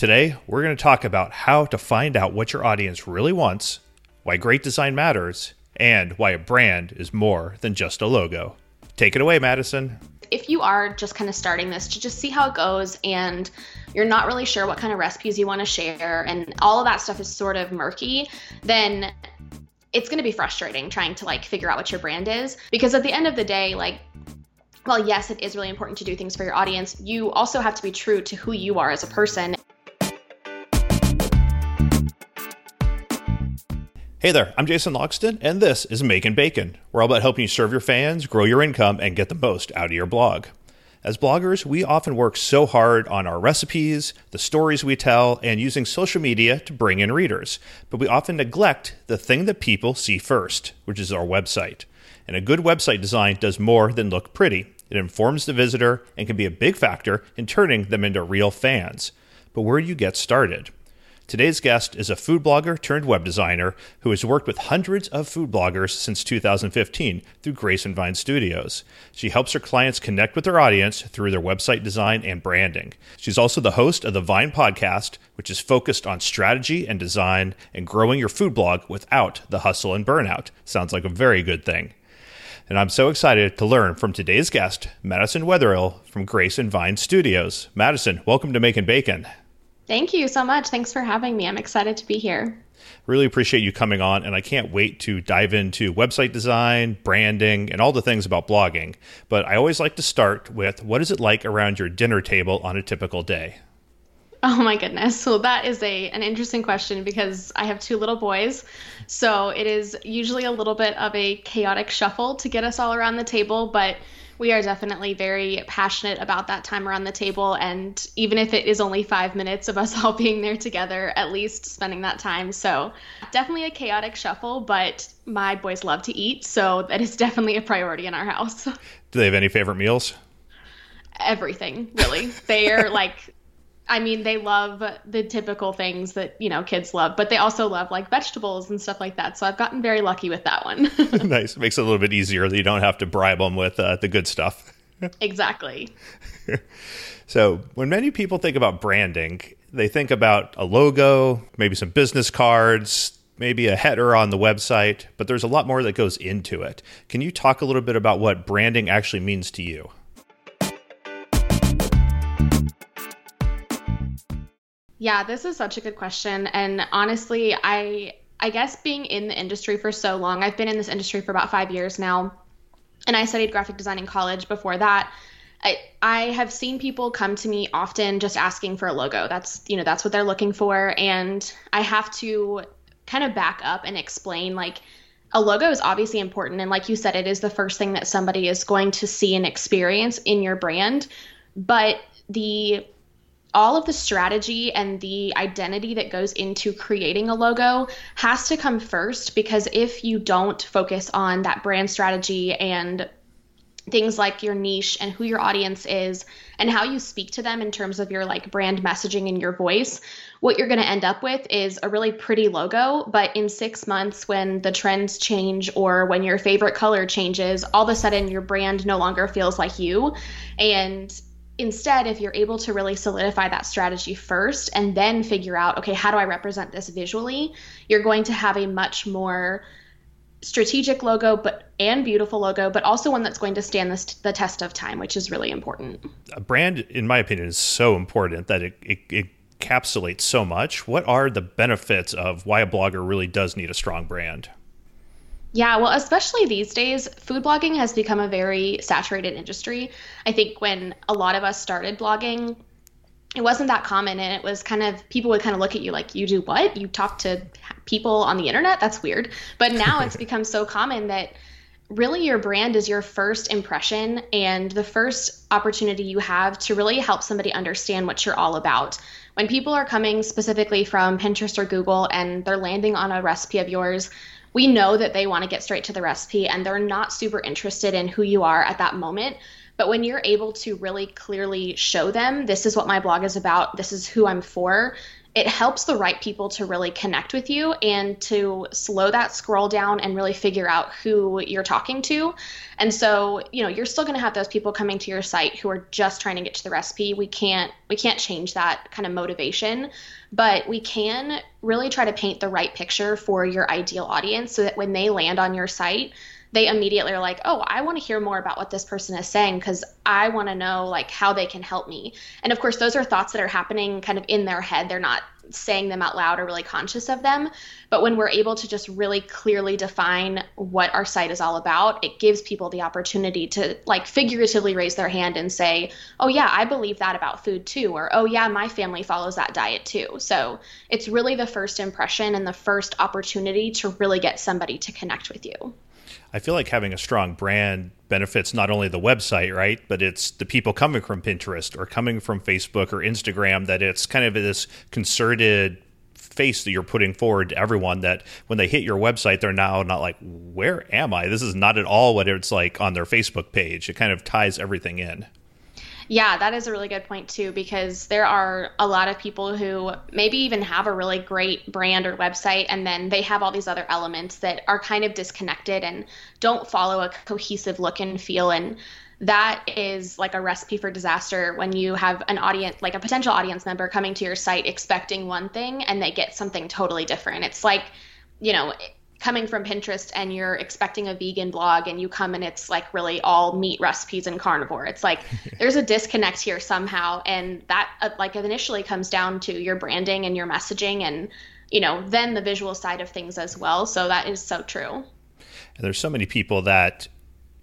Today, we're going to talk about how to find out what your audience really wants, why great design matters, and why a brand is more than just a logo. Take it away, Madison. If you are just kind of starting this to just see how it goes and you're not really sure what kind of recipes you want to share and all of that stuff is sort of murky, then it's going to be frustrating trying to like figure out what your brand is because at the end of the day, like well, yes, it is really important to do things for your audience. You also have to be true to who you are as a person. Hey there, I'm Jason Logsdon, and this is Making Bacon. We're all about helping you serve your fans, grow your income, and get the most out of your blog. As bloggers, we often work so hard on our recipes, the stories we tell, and using social media to bring in readers, but we often neglect the thing that people see first, which is our website. And a good website design does more than look pretty. It informs the visitor and can be a big factor in turning them into real fans. But where do you get started? Today's guest is a food blogger turned web designer who has worked with hundreds of food bloggers since 2015 through Grace and Vine Studios. She helps her clients connect with their audience through their website design and branding. She's also the host of the Vine podcast, which is focused on strategy and design and growing your food blog without the hustle and burnout. Sounds like a very good thing. And I'm so excited to learn from today's guest, Madison Wetherill from Grace and Vine Studios. Madison, welcome to Making Bacon. Thank you so much. Thanks for having me. I'm excited to be here. Really appreciate you coming on, and I can't wait to dive into website design, branding, and all the things about blogging. But I always like to start with what is it like around your dinner table on a typical day? Oh my goodness. So that is a an interesting question because I have two little boys. So it is usually a little bit of a chaotic shuffle to get us all around the table, but we are definitely very passionate about that time around the table. And even if it is only five minutes of us all being there together, at least spending that time. So definitely a chaotic shuffle, but my boys love to eat. So that is definitely a priority in our house. Do they have any favorite meals? Everything, really. They're like I mean, they love the typical things that, you know, kids love, but they also love like vegetables and stuff like that. So I've gotten very lucky with that one. nice. Makes it a little bit easier that you don't have to bribe them with uh, the good stuff. exactly. so when many people think about branding, they think about a logo, maybe some business cards, maybe a header on the website, but there's a lot more that goes into it. Can you talk a little bit about what branding actually means to you? Yeah, this is such a good question. And honestly, I I guess being in the industry for so long, I've been in this industry for about five years now. And I studied graphic design in college before that. I, I have seen people come to me often just asking for a logo. That's you know, that's what they're looking for. And I have to kind of back up and explain like a logo is obviously important and like you said it is the first thing that somebody is going to see and experience in your brand but the all of the strategy and the identity that goes into creating a logo has to come first because if you don't focus on that brand strategy and things like your niche and who your audience is and how you speak to them in terms of your like brand messaging and your voice what you're going to end up with is a really pretty logo. But in 6 months when the trends change or when your favorite color changes all of a sudden your brand no longer feels like you. And instead if you're able to really solidify that strategy first and then figure out okay how do i represent this visually? You're going to have a much more strategic logo but and beautiful logo but also one that's going to stand this, the test of time which is really important. A brand in my opinion is so important that it, it, it encapsulates so much. What are the benefits of why a blogger really does need a strong brand yeah, well, especially these days, food blogging has become a very saturated industry. I think when a lot of us started blogging, it wasn't that common and it was kind of people would kind of look at you like you do what? You talk to people on the internet? That's weird. But now it's become so common that really your brand is your first impression and the first opportunity you have to really help somebody understand what you're all about. When people are coming specifically from pinterest or google and they're landing on a recipe of yours we know that they want to get straight to the recipe and they're not super interested in who you are at that moment. But when you're able to really clearly show them, this is what my blog is about, this is who I'm for, it helps the right people to really connect with you and to slow that scroll down and really figure out who you're talking to. And so, you know, you're still going to have those people coming to your site who are just trying to get to the recipe. We can't we can't change that kind of motivation, but we can really try to paint the right picture for your ideal audience so that when they land on your site, they immediately are like, "Oh, I want to hear more about what this person is saying because I want to know like how they can help me." And of course, those are thoughts that are happening kind of in their head. They're not saying them out loud or really conscious of them. But when we're able to just really clearly define what our site is all about, it gives people the opportunity to like figuratively raise their hand and say, "Oh yeah, I believe that about food too," or "Oh yeah, my family follows that diet too." So, it's really the first impression and the first opportunity to really get somebody to connect with you. I feel like having a strong brand benefits not only the website, right, but it's the people coming from Pinterest or coming from Facebook or Instagram that it's kind of this concerted face that you're putting forward to everyone that when they hit your website they're now not like where am i? This is not at all what it's like on their facebook page. It kind of ties everything in yeah, that is a really good point too, because there are a lot of people who maybe even have a really great brand or website, and then they have all these other elements that are kind of disconnected and don't follow a cohesive look and feel. And that is like a recipe for disaster when you have an audience, like a potential audience member coming to your site expecting one thing and they get something totally different. It's like, you know, coming from Pinterest and you're expecting a vegan blog and you come and it's like really all meat recipes and carnivore. It's like there's a disconnect here somehow and that uh, like initially comes down to your branding and your messaging and you know then the visual side of things as well. So that is so true. And there's so many people that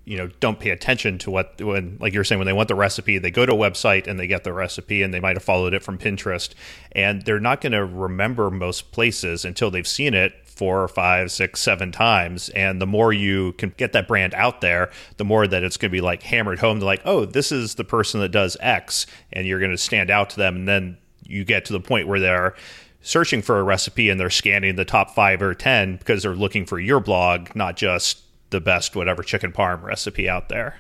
you know don't pay attention to what when like you're saying when they want the recipe they go to a website and they get the recipe and they might have followed it from pinterest and they're not going to remember most places until they've seen it four, five, six, seven times. And the more you can get that brand out there, the more that it's going to be like hammered home to like, oh, this is the person that does X, and you're going to stand out to them. And then you get to the point where they're searching for a recipe and they're scanning the top five or 10 because they're looking for your blog, not just the best whatever chicken parm recipe out there.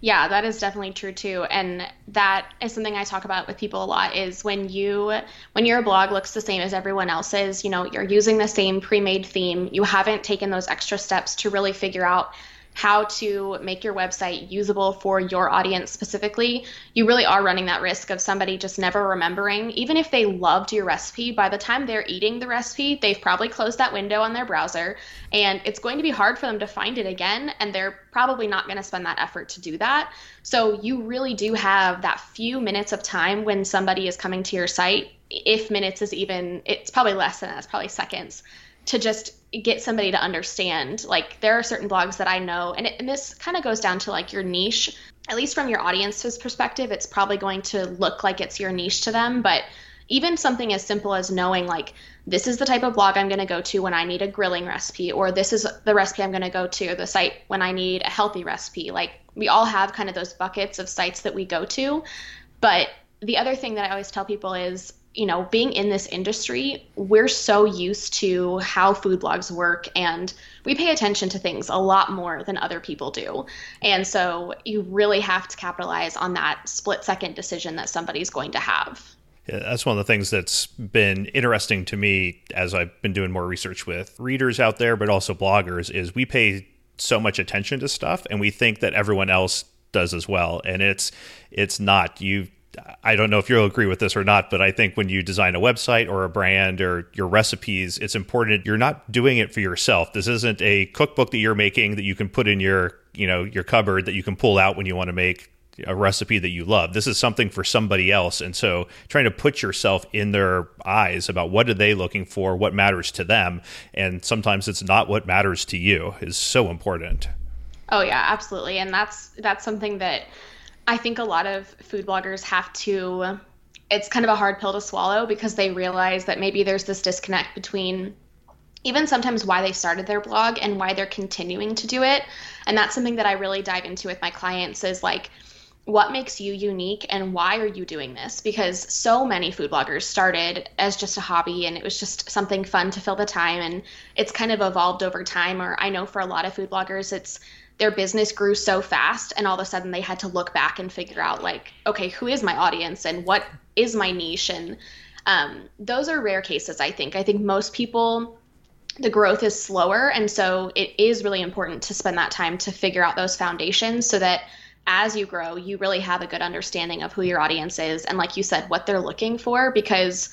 Yeah, that is definitely true too. And that is something I talk about with people a lot is when you when your blog looks the same as everyone else's, you know, you're using the same pre-made theme, you haven't taken those extra steps to really figure out how to make your website usable for your audience specifically, you really are running that risk of somebody just never remembering. Even if they loved your recipe, by the time they're eating the recipe, they've probably closed that window on their browser and it's going to be hard for them to find it again. And they're probably not going to spend that effort to do that. So you really do have that few minutes of time when somebody is coming to your site. If minutes is even, it's probably less than that, it's probably seconds to just get somebody to understand like there are certain blogs that i know and, it, and this kind of goes down to like your niche. At least from your audience's perspective it's probably going to look like it's your niche to them but even something as simple as knowing like this is the type of blog i'm going to go to when i need a grilling recipe or this is the recipe i'm going to go to the site when i need a healthy recipe. Like we all have kind of those buckets of sites that we go to but the other thing that i always tell people is you know, being in this industry, we're so used to how food blogs work and we pay attention to things a lot more than other people do. And so you really have to capitalize on that split second decision that somebody's going to have. Yeah, that's one of the things that's been interesting to me as I've been doing more research with readers out there, but also bloggers, is we pay so much attention to stuff and we think that everyone else does as well. And it's it's not. You I don't know if you'll agree with this or not, but I think when you design a website or a brand or your recipes, it's important you're not doing it for yourself. This isn't a cookbook that you're making that you can put in your, you know, your cupboard that you can pull out when you want to make a recipe that you love. This is something for somebody else. And so trying to put yourself in their eyes about what are they looking for, what matters to them, and sometimes it's not what matters to you is so important. Oh yeah, absolutely. And that's that's something that I think a lot of food bloggers have to it's kind of a hard pill to swallow because they realize that maybe there's this disconnect between even sometimes why they started their blog and why they're continuing to do it. And that's something that I really dive into with my clients is like what makes you unique and why are you doing this? Because so many food bloggers started as just a hobby and it was just something fun to fill the time and it's kind of evolved over time or I know for a lot of food bloggers it's their business grew so fast and all of a sudden they had to look back and figure out like okay who is my audience and what is my niche? And um, those are rare cases i think. I think most people the growth is slower and so it is really important to spend that time to figure out those foundations so that as you grow you really have a good understanding of who your audience is and like you said what they're looking for because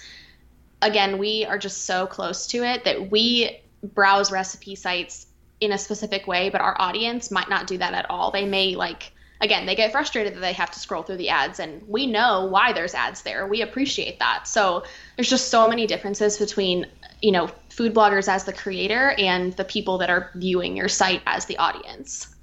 again we are just so close to it that we browse recipe sites in a specific way, but our audience might not do that at all. They may like again, they get frustrated that they have to scroll through the ads and we know why there's ads there. We appreciate that. So there's just so many differences between, you know, food bloggers as the creator and the people that are viewing your site as the audience.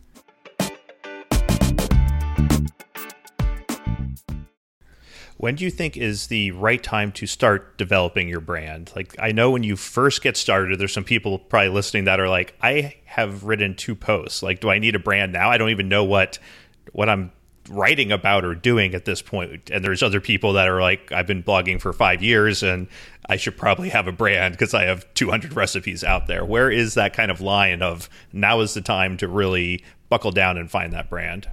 When do you think is the right time to start developing your brand? Like, I know when you first get started, there's some people probably listening that are like, I have written two posts. Like, do I need a brand now? I don't even know what what I'm writing about or doing at this point. And there's other people that are like, I've been blogging for five years and I should probably have a brand because I have 200 recipes out there. Where is that kind of line of now is the time to really buckle down and find that brand?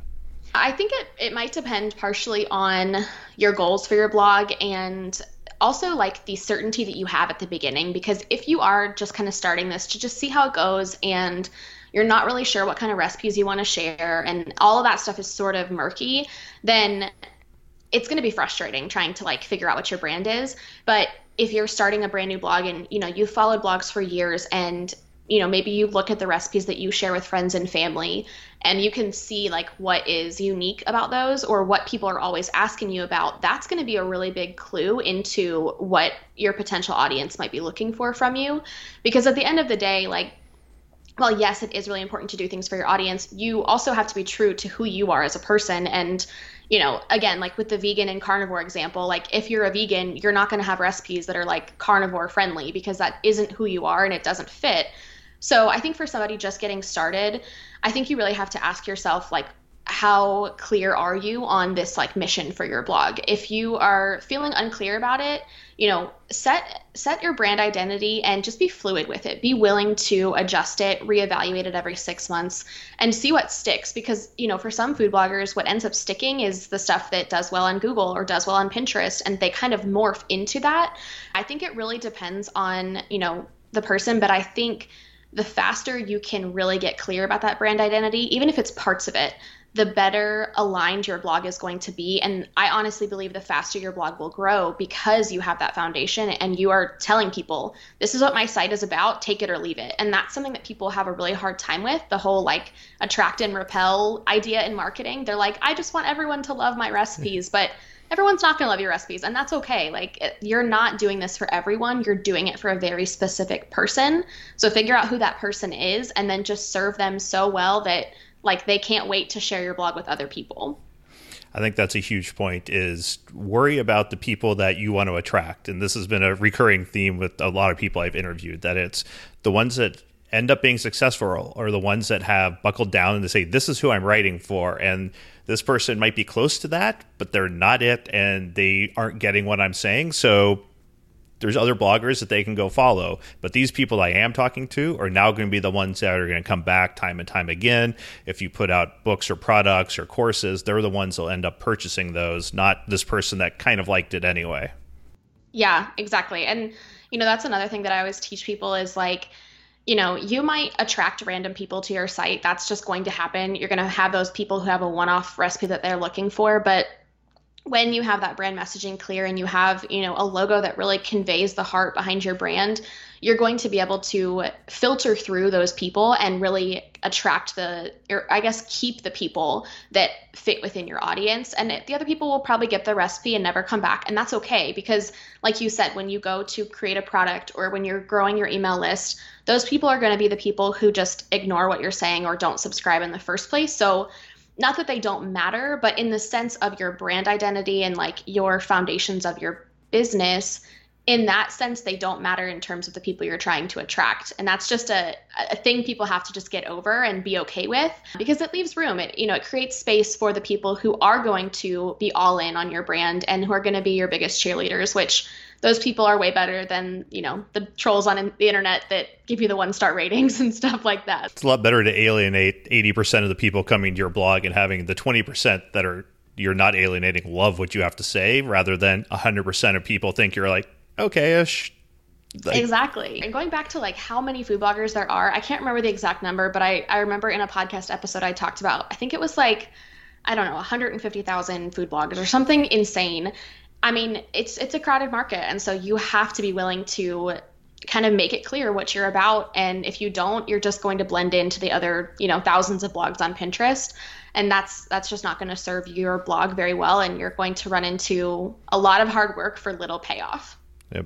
I think it, it might depend partially on your goals for your blog and also like the certainty that you have at the beginning. Because if you are just kind of starting this to just see how it goes and you're not really sure what kind of recipes you want to share and all of that stuff is sort of murky, then it's going to be frustrating trying to like figure out what your brand is. But if you're starting a brand new blog and you know you've followed blogs for years and you know maybe you look at the recipes that you share with friends and family and you can see like what is unique about those or what people are always asking you about that's going to be a really big clue into what your potential audience might be looking for from you because at the end of the day like well, yes, it is really important to do things for your audience. You also have to be true to who you are as a person. And, you know, again, like with the vegan and carnivore example, like if you're a vegan, you're not going to have recipes that are like carnivore friendly because that isn't who you are and it doesn't fit. So I think for somebody just getting started, I think you really have to ask yourself like how clear are you on this like mission for your blog? If you are feeling unclear about it, you know, set set your brand identity and just be fluid with it. Be willing to adjust it, reevaluate it every 6 months and see what sticks because, you know, for some food bloggers what ends up sticking is the stuff that does well on Google or does well on Pinterest and they kind of morph into that. I think it really depends on, you know, the person, but I think the faster you can really get clear about that brand identity, even if it's parts of it, the better aligned your blog is going to be. And I honestly believe the faster your blog will grow because you have that foundation and you are telling people, this is what my site is about, take it or leave it. And that's something that people have a really hard time with the whole like attract and repel idea in marketing. They're like, I just want everyone to love my recipes. But everyone's not going to love your recipes and that's okay. Like it, you're not doing this for everyone. You're doing it for a very specific person. So figure out who that person is and then just serve them so well that like they can't wait to share your blog with other people. I think that's a huge point is worry about the people that you want to attract. And this has been a recurring theme with a lot of people I've interviewed that it's the ones that end up being successful or the ones that have buckled down and to say, this is who I'm writing for. And this person might be close to that, but they're not it and they aren't getting what I'm saying. So there's other bloggers that they can go follow. But these people I am talking to are now going to be the ones that are going to come back time and time again. If you put out books or products or courses, they're the ones that'll end up purchasing those, not this person that kind of liked it anyway. Yeah, exactly. And, you know, that's another thing that I always teach people is like, you know, you might attract random people to your site. That's just going to happen. You're going to have those people who have a one off recipe that they're looking for. But when you have that brand messaging clear and you have, you know, a logo that really conveys the heart behind your brand, you're going to be able to filter through those people and really attract the or I guess keep the people that fit within your audience. And the other people will probably get the recipe and never come back. And that's okay because like you said when you go to create a product or when you're growing your email list those people are going to be the people who just ignore what you're saying or don't subscribe in the first place. So not that they don't matter but in the sense of your brand identity and like your foundations of your business in that sense they don't matter in terms of the people you're trying to attract. And that's just a, a thing people have to just get over and be okay with because it leaves room. It you know it creates space for the people who are going to be all in on your brand and who are going to be your biggest cheerleaders which those people are way better than you know the trolls on the internet that give you the one star ratings and stuff like that. It's a lot better to alienate 80% of the people coming to your blog and having the 20% that are you're not alienating love what you have to say rather than 100% of people think you're like okay-ish like, exactly. And going back to like how many food bloggers there are, I can't remember the exact number, but I, I remember in a podcast episode I talked about, I think it was like, I don't know, 150,000 food bloggers or something insane. I mean, it's it's a crowded market, and so you have to be willing to kind of make it clear what you're about. And if you don't, you're just going to blend into the other, you know, thousands of blogs on Pinterest, and that's that's just not going to serve your blog very well, and you're going to run into a lot of hard work for little payoff. Yep.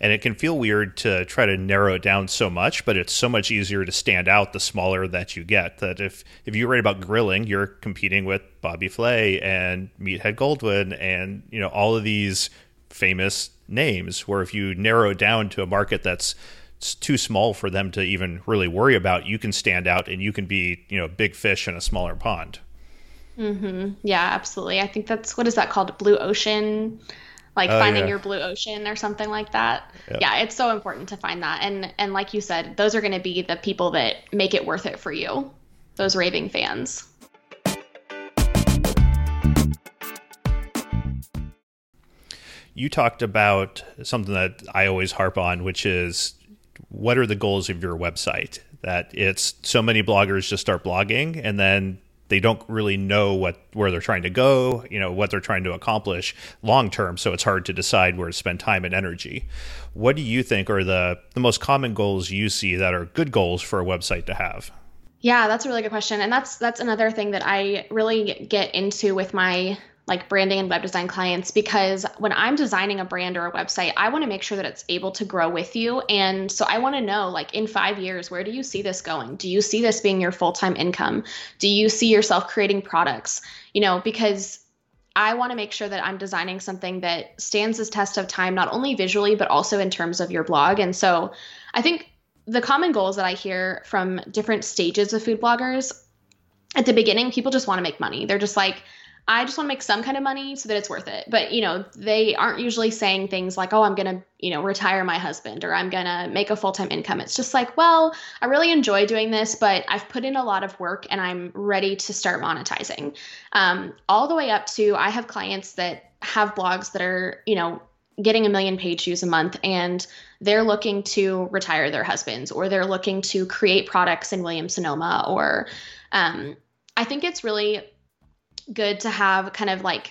And it can feel weird to try to narrow it down so much but it's so much easier to stand out the smaller that you get that if if you write about grilling you're competing with bobby flay and meathead goldwyn and you know all of these famous names where if you narrow it down to a market that's too small for them to even really worry about you can stand out and you can be you know big fish in a smaller pond. Mm-hmm. yeah absolutely. I think that's what is that called? Blue ocean like oh, finding yeah. your blue ocean or something like that. Yep. Yeah, it's so important to find that. And and like you said, those are going to be the people that make it worth it for you. Those raving fans. You talked about something that I always harp on, which is what are the goals of your website? That it's so many bloggers just start blogging and then they don't really know what where they're trying to go, you know, what they're trying to accomplish long term, so it's hard to decide where to spend time and energy. What do you think are the the most common goals you see that are good goals for a website to have? Yeah, that's a really good question. And that's that's another thing that I really get into with my like branding and web design clients because when I'm designing a brand or a website, I want to make sure that it's able to grow with you. And so I want to know, like, in five years, where do you see this going? Do you see this being your full time income? Do you see yourself creating products? You know, because I want to make sure that I'm designing something that stands the test of time, not only visually, but also in terms of your blog. And so I think the common goals that I hear from different stages of food bloggers at the beginning, people just want to make money. They're just like, I just want to make some kind of money so that it's worth it. But, you know, they aren't usually saying things like, oh, I'm going to, you know, retire my husband or I'm going to make a full time income. It's just like, well, I really enjoy doing this, but I've put in a lot of work and I'm ready to start monetizing. Um, all the way up to I have clients that have blogs that are, you know, getting a million page views a month and they're looking to retire their husbands or they're looking to create products in Williams Sonoma or, um, I think it's really good to have kind of like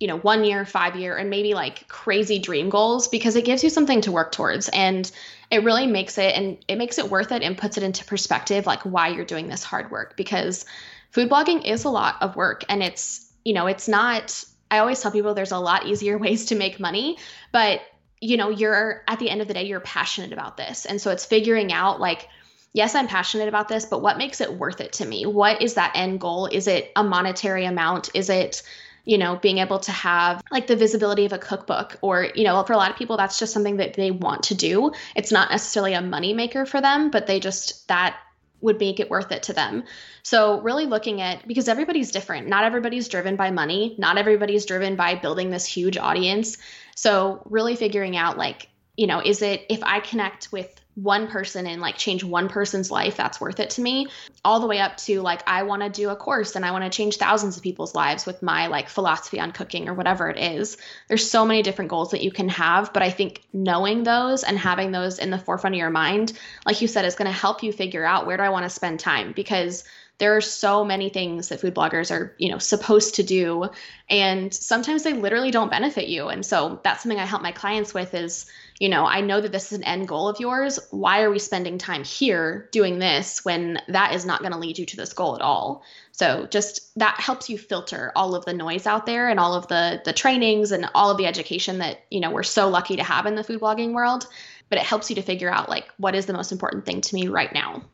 you know one year five year and maybe like crazy dream goals because it gives you something to work towards. And it really makes it and it makes it worth it and puts it into perspective like why you're doing this hard work because food blogging is a lot of work and it's you know it's not i always tell people there's a lot easier ways to make money but you know you're at the end of the day you're passionate about this. And so it's figuring out like yes, I'm passionate about this, but what makes it worth it to me? What is that end goal? Is it a monetary amount? Is it, you know, being able to have like the visibility of a cookbook or, you know, for a lot of people, that's just something that they want to do. It's not necessarily a money maker for them, but they just, that would make it worth it to them. So, really looking at because everybody's different. Not everybody's driven by money, not everybody's driven by building this huge audience. So, really figuring out like, you know, is it if I connect with one person and like change one person's life, that's worth it to me. All the way up to like, I want to do a course and I want to change thousands of people's lives with my like philosophy on cooking or whatever it is. There's so many different goals that you can have, but I think knowing those and having those in the forefront of your mind, like you said, is going to help you figure out where do I want to spend time because there are so many things that food bloggers are you know supposed to do and sometimes they literally don't benefit you and so that's something i help my clients with is you know, I know that this is an end goal of yours. Why are we spending time here doing this when that is not going to lead you to this goal at all? So just that helps you filter all of the noise out there and all of the the trainings and all of the education that, you know, we're so lucky to have in the food blogging world, but it helps you to figure out like what is the most important thing to me right now.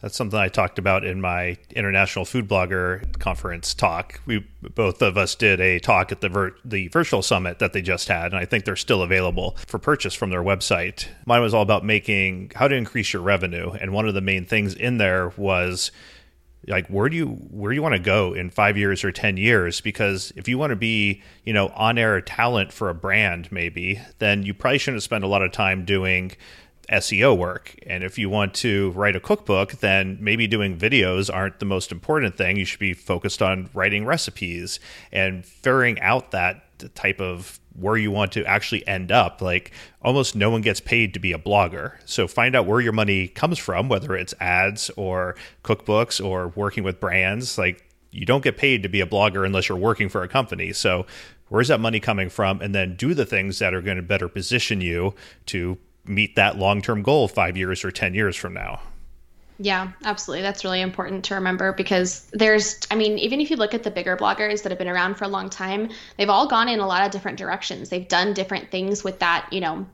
That's something I talked about in my International Food Blogger Conference talk. We both of us did a talk at the vir- the virtual summit that they just had, and I think they're still available for purchase from their website. Mine was all about making how to increase your revenue, and one of the main things in there was like where do you where do you want to go in five years or ten years because if you want to be you know on air talent for a brand maybe then you probably shouldn't spend a lot of time doing SEO work. And if you want to write a cookbook, then maybe doing videos aren't the most important thing. You should be focused on writing recipes and figuring out that type of where you want to actually end up. Like almost no one gets paid to be a blogger. So find out where your money comes from, whether it's ads or cookbooks or working with brands. Like you don't get paid to be a blogger unless you're working for a company. So where's that money coming from? And then do the things that are going to better position you to meet that long term goal five years or 10 years from now. Yeah, absolutely. That's really important to remember because there's, I mean, even if you look at the bigger bloggers that have been around for a long time, they've all gone in a lot of different directions. They've done different things with that, you know,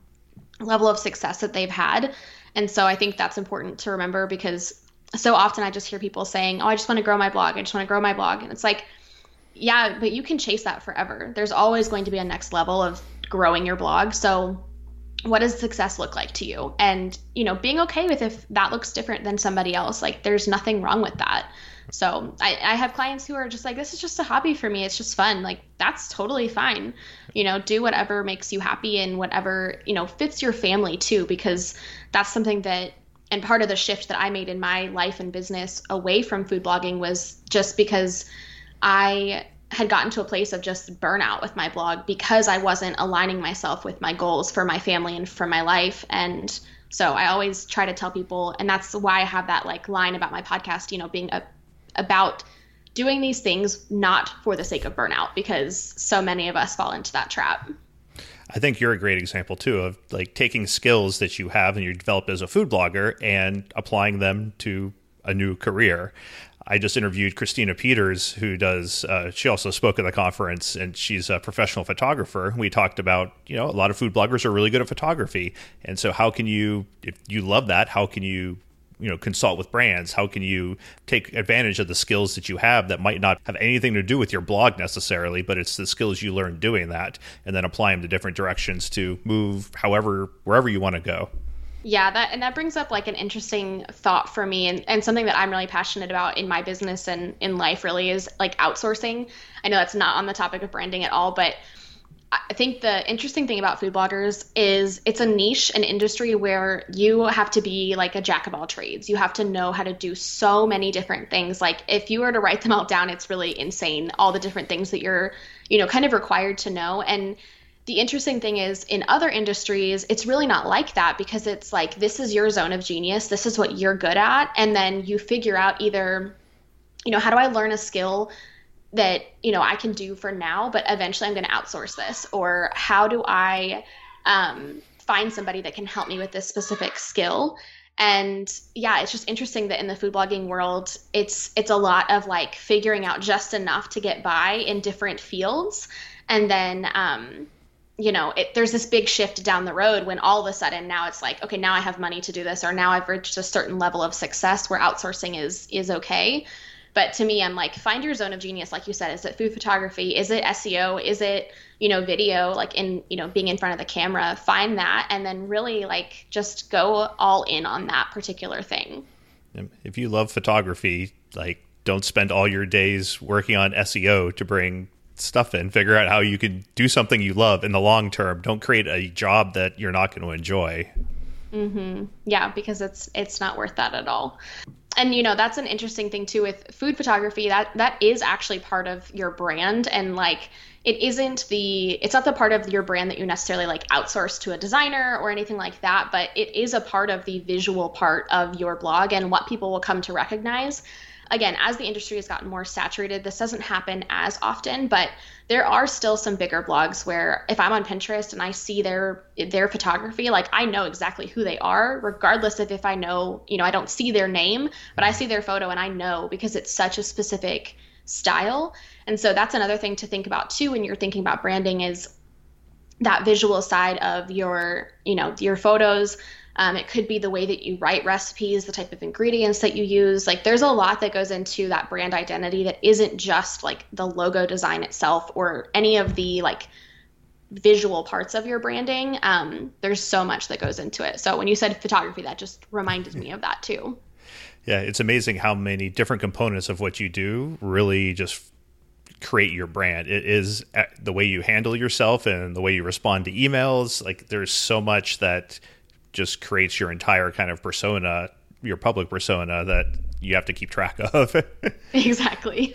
level of success that they've had. And so I think that's important to remember because so often I just hear people saying, Oh, I just want to grow my blog. I just want to grow my blog. And it's like, yeah, but you can chase that forever. There's always going to be a next level of growing your blog. So what does success look like to you? And you know being okay with if that looks different than somebody else like there's nothing wrong with that. So I, I have clients who are just like this is just a hobby for me. It's just fun. Like that's totally fine. You know do whatever makes you happy and whatever you know fits your family too because that's something that and part of the shift that i made in my life and business away from food blogging was just because i had gotten to a place of just burnout with my blog because I wasn't aligning myself with my goals for my family and for my life. And so I always try to tell people, and that's why I have that like line about my podcast, you know, being a, about doing these things not for the sake of burnout, because so many of us fall into that trap. I think you're a great example too of like taking skills that you have and you developed as a food blogger and applying them to a new career. I just interviewed Christina Peters, who does. Uh, she also spoke at the conference, and she's a professional photographer. We talked about, you know, a lot of food bloggers are really good at photography, and so how can you, if you love that, how can you, you know, consult with brands? How can you take advantage of the skills that you have that might not have anything to do with your blog necessarily, but it's the skills you learn doing that, and then apply them to different directions to move however wherever you want to go. Yeah, that and that brings up like an interesting thought for me and, and something that I'm really passionate about in my business and in life really is like outsourcing. I know that's not on the topic of branding at all, but I think the interesting thing about food bloggers is it's a niche, an industry where you have to be like a jack of all trades. You have to know how to do so many different things. Like if you were to write them all down, it's really insane all the different things that you're, you know, kind of required to know. And the interesting thing is in other industries it's really not like that because it's like this is your zone of genius this is what you're good at and then you figure out either you know how do i learn a skill that you know i can do for now but eventually i'm going to outsource this? Or how do i um, find somebody that can help me with this specific skill? And yeah it's just interesting that in the food blogging world it's it's a lot of like figuring out just enough to get by in different fields. And then um, you know, it, there's this big shift down the road when all of a sudden now it's like, okay, now I have money to do this, or now I've reached a certain level of success where outsourcing is is okay. But to me, I'm like, find your zone of genius, like you said. Is it food photography? Is it SEO? Is it you know video? Like in you know being in front of the camera. Find that, and then really like just go all in on that particular thing. If you love photography, like don't spend all your days working on SEO to bring stuff in. Figure out how you can do something you love in the long term. Don't create a job that you're not going to enjoy. Mm-hmm. Yeah, because it's it's not worth that at all. And you know that's an interesting thing too with food photography. That that is actually part of your brand, and like it isn't the it's not the part of your brand that you necessarily like outsource to a designer or anything like that. But it is a part of the visual part of your blog and what people will come to recognize again, as the industry has gotten more saturated, this doesn't happen as often, but there are still some bigger blogs where if I'm on Pinterest and I see their their photography, like I know exactly who they are, regardless of if I know, you know, I don't see their name, but I see their photo and I know because it's such a specific style. And so that's another thing to think about too when you're thinking about branding is that visual side of your, you know, your photos, um, it could be the way that you write recipes, the type of ingredients that you use. Like there's a lot that goes into that brand identity that isn't just like the logo design itself or any of the like visual parts of your branding. Um, there's so much that goes into it. So when you said photography, that just reminded me of that too. Yeah, it's amazing how many different components of what you do really just create your brand. It is uh, the way you handle yourself and the way you respond to emails. Like there's so much that just creates your entire kind of persona, your public persona that you have to keep track of. exactly.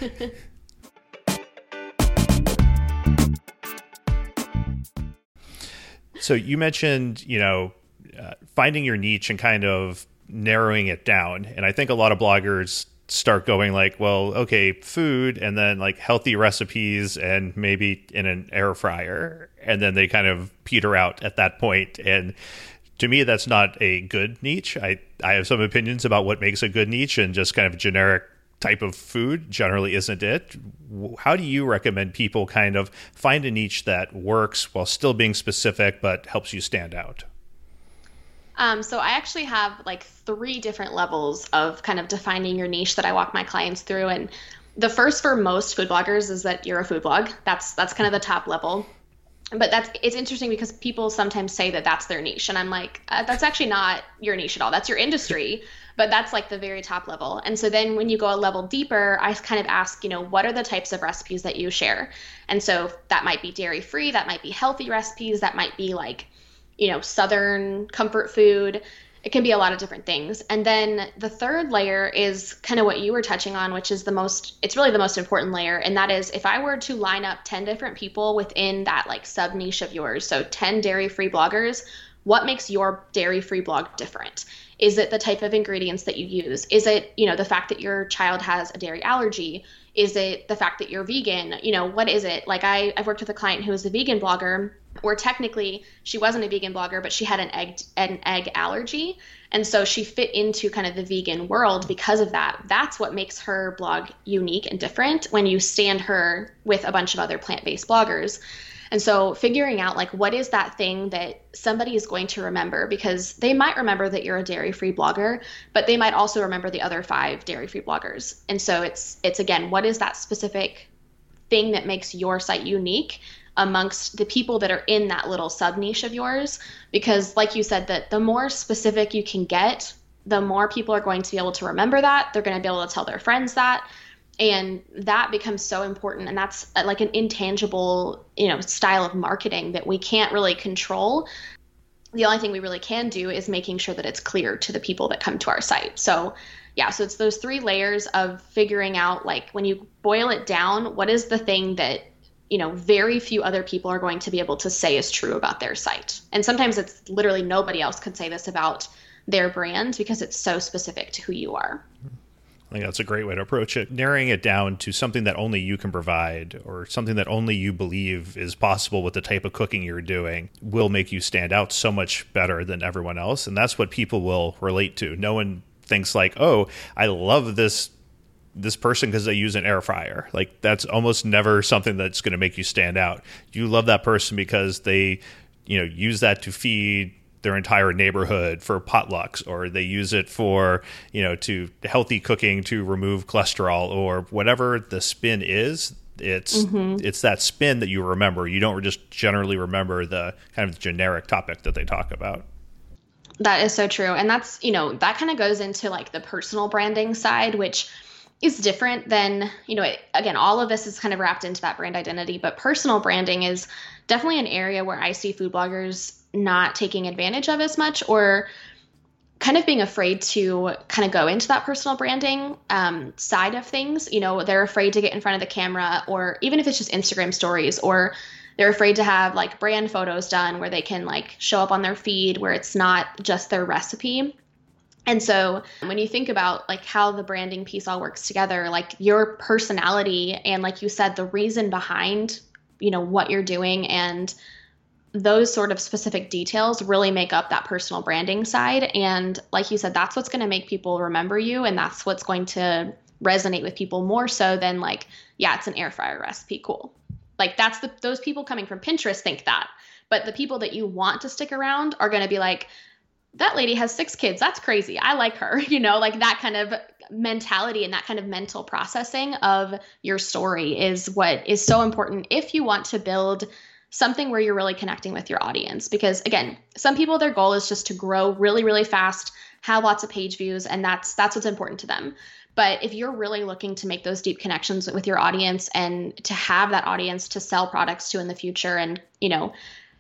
so you mentioned, you know, uh, finding your niche and kind of narrowing it down. And I think a lot of bloggers start going like, well, okay, food and then like healthy recipes and maybe in an air fryer. And then they kind of peter out at that point. And to me, that's not a good niche. I, I have some opinions about what makes a good niche and just kind of generic type of food generally isn't it. How do you recommend people kind of find a niche that works while still being specific but helps you stand out? Um, so I actually have like three different levels of kind of defining your niche that I walk my clients through. And the first for most food bloggers is that you're a food blog. That's that's kind of the top level. But that's it's interesting because people sometimes say that that's their niche, and I'm like, uh, that's actually not your niche at all. That's your industry, but that's like the very top level. And so then when you go a level deeper, I kind of ask, you know, what are the types of recipes that you share? And so that might be dairy free, that might be healthy recipes, that might be like you know, southern comfort food. It can be a lot of different things. And then the third layer is kind of what you were touching on, which is the most, it's really the most important layer. And that is if I were to line up 10 different people within that like sub niche of yours, so 10 dairy free bloggers, what makes your dairy free blog different? Is it the type of ingredients that you use? Is it, you know, the fact that your child has a dairy allergy? Is it the fact that you're vegan? You know, what is it? Like I, I've worked with a client who is a vegan blogger or technically she wasn't a vegan blogger, but she had an egg an egg allergy, and so she fit into kind of the vegan world because of that. That's what makes her blog unique and different when you stand her with a bunch of other plant-based bloggers. And so figuring out like what is that thing that somebody is going to remember? Because they might remember that you're a dairy-free blogger, but they might also remember the other 5 dairy-free bloggers. And so it's it's again, what is that specific thing that makes your site unique amongst the people that are in that little sub niche of yours? Because like you said that the more specific you can get the more people are going to be able to remember that. They're going to be able to tell their friends that and that becomes so important. And that's uh, like an intangible you know style of marketing that we can't really control. The only thing we really can do is making sure that it's clear to the people that come to our site. So yeah so it's those three layers of figuring out like when you boil it down what is the thing that you know very few other people are going to be able to say is true about their site? And sometimes it's literally nobody else could say this about their brand because it's so specific to who you are I think that's a great way to approach it. Narrowing it down to something that only you can provide or something that only you believe is possible with the type of cooking you're doing will make you stand out so much better than everyone else. And that's what people will relate to. No one thinks like, oh, I love this this person because they use an air fryer. Like that's almost never something that's going to make you stand out. You love that person because they, you know, use that to feed their entire neighborhood for potlucks or they use it for, you know, to healthy cooking to remove cholesterol or whatever the spin is. It's mm-hmm. it's that spin that you remember. You don't just generally remember the kind of generic topic that they talk about. That is so true. And that's, you know, that kind of goes into like the personal branding side, which is different than you know it, again all of this is kind of wrapped into that brand identity but personal branding is definitely an area where i see food bloggers not taking advantage of as much or kind of being afraid to kind of go into that personal branding um, side of things. You know they're afraid to get in front of the camera or even if it's just instagram stories or they're afraid to have like brand photos done where they can like show up on their feed where it's not just their recipe. And so when you think about like how the branding piece all works together, like your personality and like you said, the reason behind, you know, what you're doing and those sort of specific details really make up that personal branding side. And like you said, that's what's going to make people remember you and that's what's going to resonate with people more so than like, yeah, it's an air fryer recipe, cool. Like that's the those people coming from Pinterest think that. But the people that you want to stick around are going to be like, that lady has six kids. That's crazy. I like her. You know, like that kind of mentality and that kind of mental processing of your story is what is so important if you want to build something where you're really connecting with your audience. Because again, some people their goal is just to grow really, really fast, have lots of page views, and that's that's what's important to them. But if you're really looking to make those deep connections with your audience and to have that audience to sell products to in the future and, you know,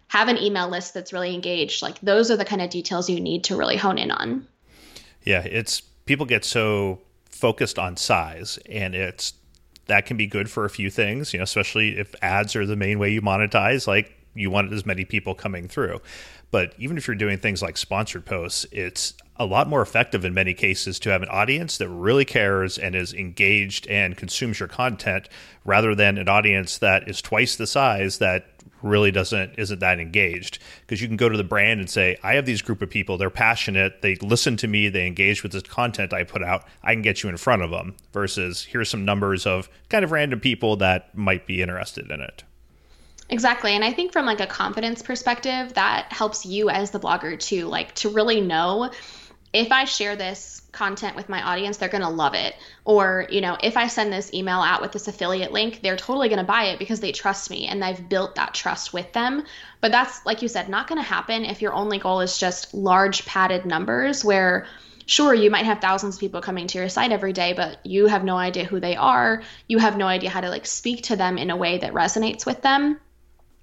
have an email list that's really engaged, like those are the kind of details you need to really hone in on. Yeah, it's people get so focused on size and it's that can be good for a few things, you know, especially if ads are the main way you monetize, like you want as many people coming through. But even if you're doing things like sponsored posts, it's a lot more effective in many cases to have an audience that really cares and is engaged and consumes your content rather than an audience that is twice the size that really doesn't isn't that engaged. Because you can go to the brand and say i have these group of people they're passionate they listen to me they engage with the content i put out i can get you in front of them versus here's some numbers of kind of random people that might be interested in it. Exactly and i think from like a confidence perspective that helps you as the blogger too like to really know if I share this content with my audience, they're going to love it. Or, you know, if I send this email out with this affiliate link, they're totally going to buy it because they trust me and I've built that trust with them. But that's, like you said, not going to happen if your only goal is just large padded numbers where, sure, you might have thousands of people coming to your site every day, but you have no idea who they are. You have no idea how to like speak to them in a way that resonates with them.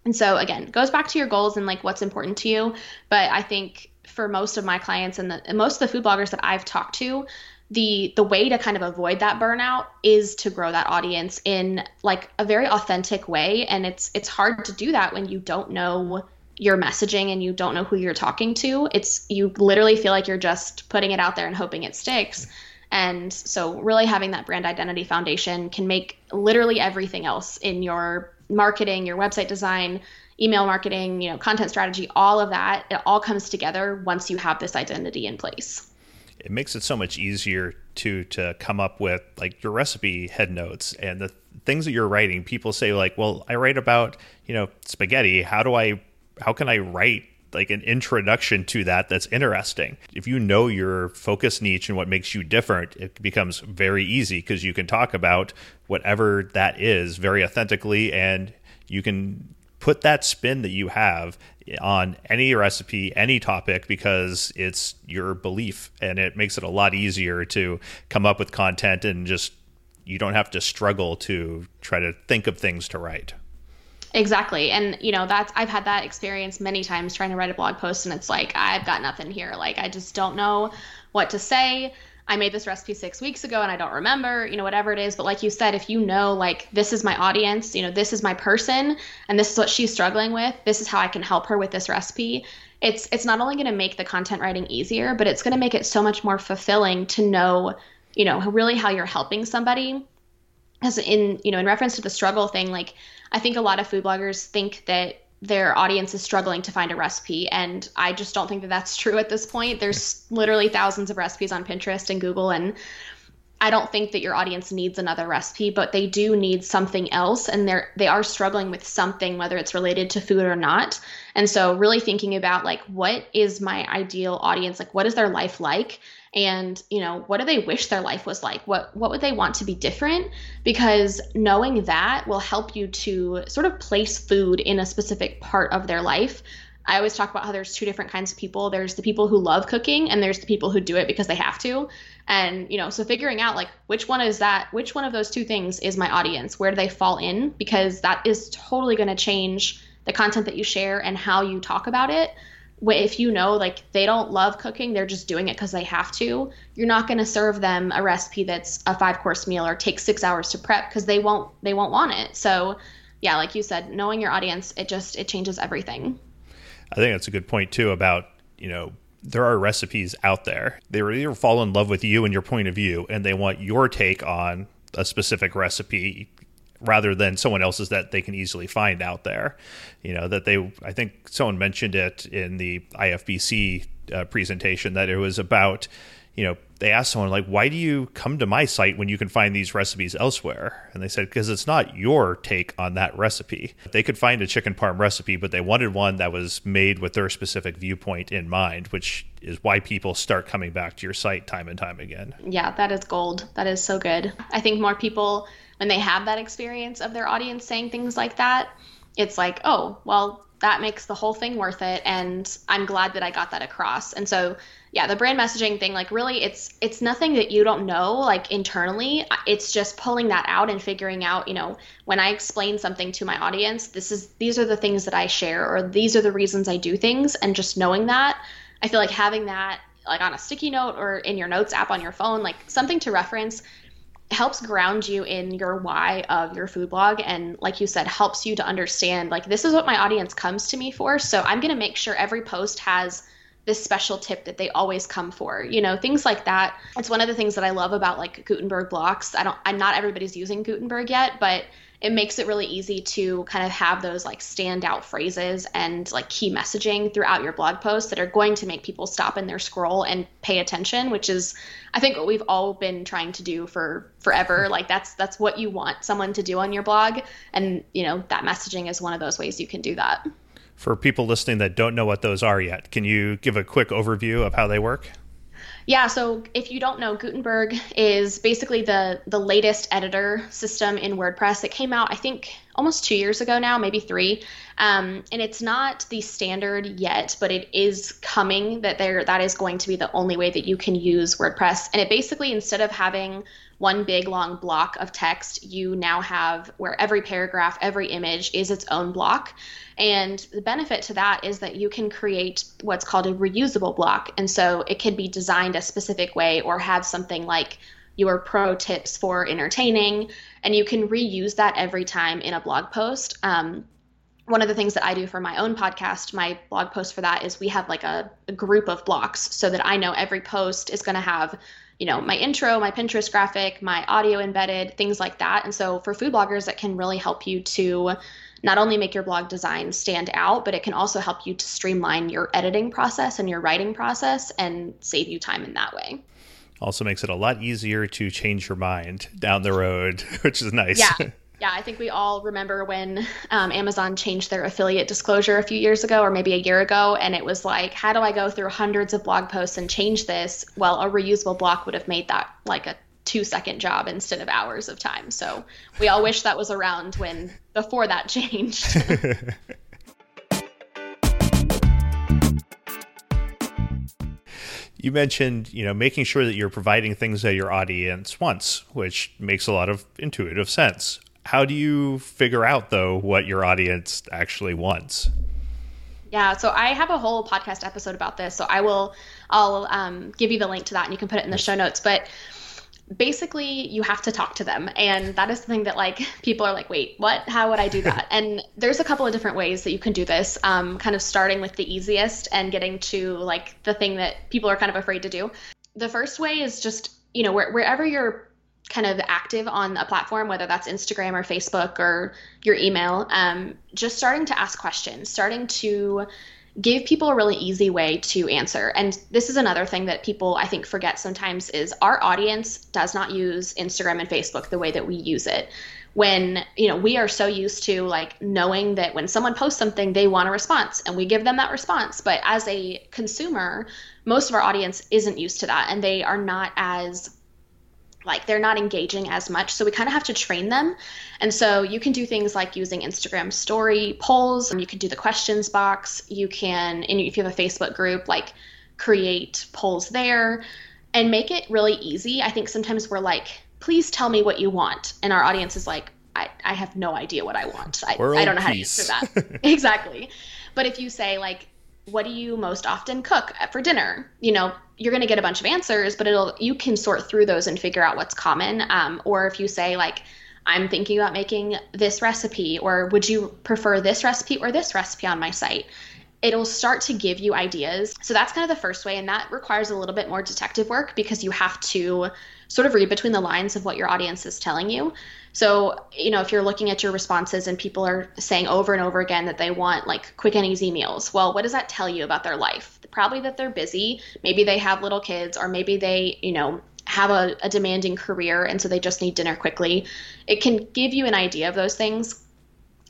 And so, again, it goes back to your goals and like what's important to you. But I think for most of my clients and, the, and most of the food bloggers that I've talked to, the the way to kind of avoid that burnout is to grow that audience in like a very authentic way. And it's it's hard to do that when you don't know your messaging and you don't know who you're talking to. It's you literally feel like you're just putting it out there and hoping it sticks. And so really having that brand identity foundation can make literally everything else in your marketing your website design email marketing, you know, content strategy, all of that, it all comes together once you have this identity in place. It makes it so much easier to to come up with like your recipe head notes and the things that you're writing. People say like, "Well, I write about, you know, spaghetti. How do I how can I write like an introduction to that that's interesting. If you know your focus niche and what makes you different, it becomes very easy because you can talk about whatever that is very authentically and you can put that spin that you have on any recipe, any topic, because it's your belief and it makes it a lot easier to come up with content and just you don't have to struggle to try to think of things to write. Exactly. And you know, that's I've had that experience many times trying to write a blog post and it's like I've got nothing here. Like I just don't know what to say. I made this recipe six weeks ago and I don't remember, you know, whatever it is. But like you said, if you know, like, this is my audience, you know, this is my person and this is what she's struggling with, this is how I can help her with this recipe. It's it's not only going to make the content writing easier, but it's going to make it so much more fulfilling to know, you know, really how you're helping somebody. As in, you know, in reference to the struggle thing, like I think a lot of food bloggers think that their audience is struggling to find a recipe and i just don't think that that's true at this point. There's literally thousands of recipes on pinterest and google and i don't think that your audience needs another recipe but they do need something else and they're they are struggling with something whether it's related to food or not. And so really thinking about like what is my ideal audience? Like what is their life like? And you know what do they wish their life was like? What what would they want to be different? Because knowing that will help you to sort of place food in a specific part of their life. I always talk about how there's two different kinds of people. There's the people who love cooking and there's the people who do it because they have to. And, you know, so figuring out like which one is that, which one of those two things is my audience? Where do they fall in? Because that is totally going to change the content that you share and how you talk about it if you know like they don't love cooking they're just doing it because they have to you're not going to serve them a recipe that's a five course meal or takes six hours to prep because they won't they won't want it so yeah like you said knowing your audience it just it changes everything i think that's a good point too about you know there are recipes out there they either fall in love with you and your point of view and they want your take on a specific recipe rather than someone else's that they can easily find out there. You know, that they, I think someone mentioned it in the IFBC uh, presentation that it was about, you know, they asked someone, like, why do you come to my site when you can find these recipes elsewhere? And they said, because it's not your take on that recipe. They could find a chicken parm recipe, but they wanted one that was made with their specific viewpoint in mind, which is why people start coming back to your site time and time again. Yeah, that is gold. That is so good. I think more people when they have that experience of their audience saying things like that, it's like, oh, well, that makes the whole thing worth it and i'm glad that i got that across and so yeah the brand messaging thing like really it's it's nothing that you don't know like internally. It's just pulling that out and figuring out you know when i explain something to my audience this is these are the things that i share or these are the reasons i do things. And just knowing that i feel like having that like on a sticky note or in your notes app on your phone like something to reference helps ground you in your why of your food blog and like you said helps you to understand like this is what my audience comes to me for. So i'm going to make sure every post has this special tip that they always come for you know things like that. It's one of the things that i love about like gutenberg blocks. I don't i'm not everybody's using gutenberg yet but it makes it really easy to kind of have those like standout phrases and like key messaging throughout your blog posts that are going to make people stop in their scroll and pay attention which is i think what we've all been trying to do for forever. Hmm. Like that's that's what you want someone to do on your blog. And you know that messaging is one of those ways you can do that for people listening that don't know what those are yet can you give a quick overview of how they work yeah, so if you don't know, Gutenberg is basically the the latest editor system in WordPress. It came out, I think, almost two years ago now, maybe three. Um, and it's not the standard yet, but it is coming. That there, that is going to be the only way that you can use WordPress. And it basically, instead of having one big long block of text, you now have where every paragraph, every image is its own block. And the benefit to that is that you can create what's called a reusable block. And so it can be designed a specific way or have something like your pro tips for entertaining, and you can reuse that every time in a blog post. Um, one of the things that I do for my own podcast, my blog post for that is we have like a, a group of blocks so that I know every post is going to have, you know, my intro, my Pinterest graphic, my audio embedded, things like that. And so for food bloggers, that can really help you to not only make your blog design stand out, but it can also help you to streamline your editing process and your writing process and save you time in that way. Also makes it a lot easier to change your mind down the road, which is nice. Yeah. Yeah, I think we all remember when um, Amazon changed their affiliate disclosure a few years ago, or maybe a year ago, and it was like, how do I go through hundreds of blog posts and change this? Well, a reusable block would have made that like a two second job instead of hours of time. So we all wish that was around when before that changed. you mentioned you know making sure that you're providing things that your audience wants which makes a lot of intuitive sense how do you figure out though what your audience actually wants? Yeah so i have a whole podcast episode about this so i will i'll um, give you the link to that and you can put it in the show notes but basically you have to talk to them and that is something that like people are like wait what? How would i do that? And there's a couple of different ways that you can do this um, kind of starting with the easiest and getting to like the thing that people are kind of afraid to do. The first way is just you know where, wherever you're kind of active on a platform whether that's instagram or facebook or your email um, just starting to ask questions starting to give people a really easy way to answer. And this is another thing that people I think forget sometimes is our audience does not use Instagram and Facebook the way that we use it. When, you know, we are so used to like knowing that when someone posts something, they want a response and we give them that response. But as a consumer, most of our audience isn't used to that and they are not as like they're not engaging as much so we kind of have to train them. And so you can do things like using instagram story polls you can do the questions box you can and if you have a facebook group like create polls there and make it really easy. I think sometimes we're like please tell me what you want and our audience is like i, I have no idea what i want. I, I don't know how to answer that. Exactly. But if you say like what do you most often cook uh, for dinner? You know you're going to get a bunch of answers but it'll you can sort through those and figure out what's common. Um, or if you say like i'm thinking about making this recipe or would you prefer this recipe or this recipe on my site? It'll start to give you ideas. So that's kind of the first way and that requires a little bit more detective work because you have to sort of read between the lines of what your audience is telling you. So, you know, if you're looking at your responses and people are saying over and over again that they want like quick and easy meals, well, what does that tell you about their life? Probably that they're busy. Maybe they have little kids, or maybe they, you know, have a, a demanding career and so they just need dinner quickly. It can give you an idea of those things.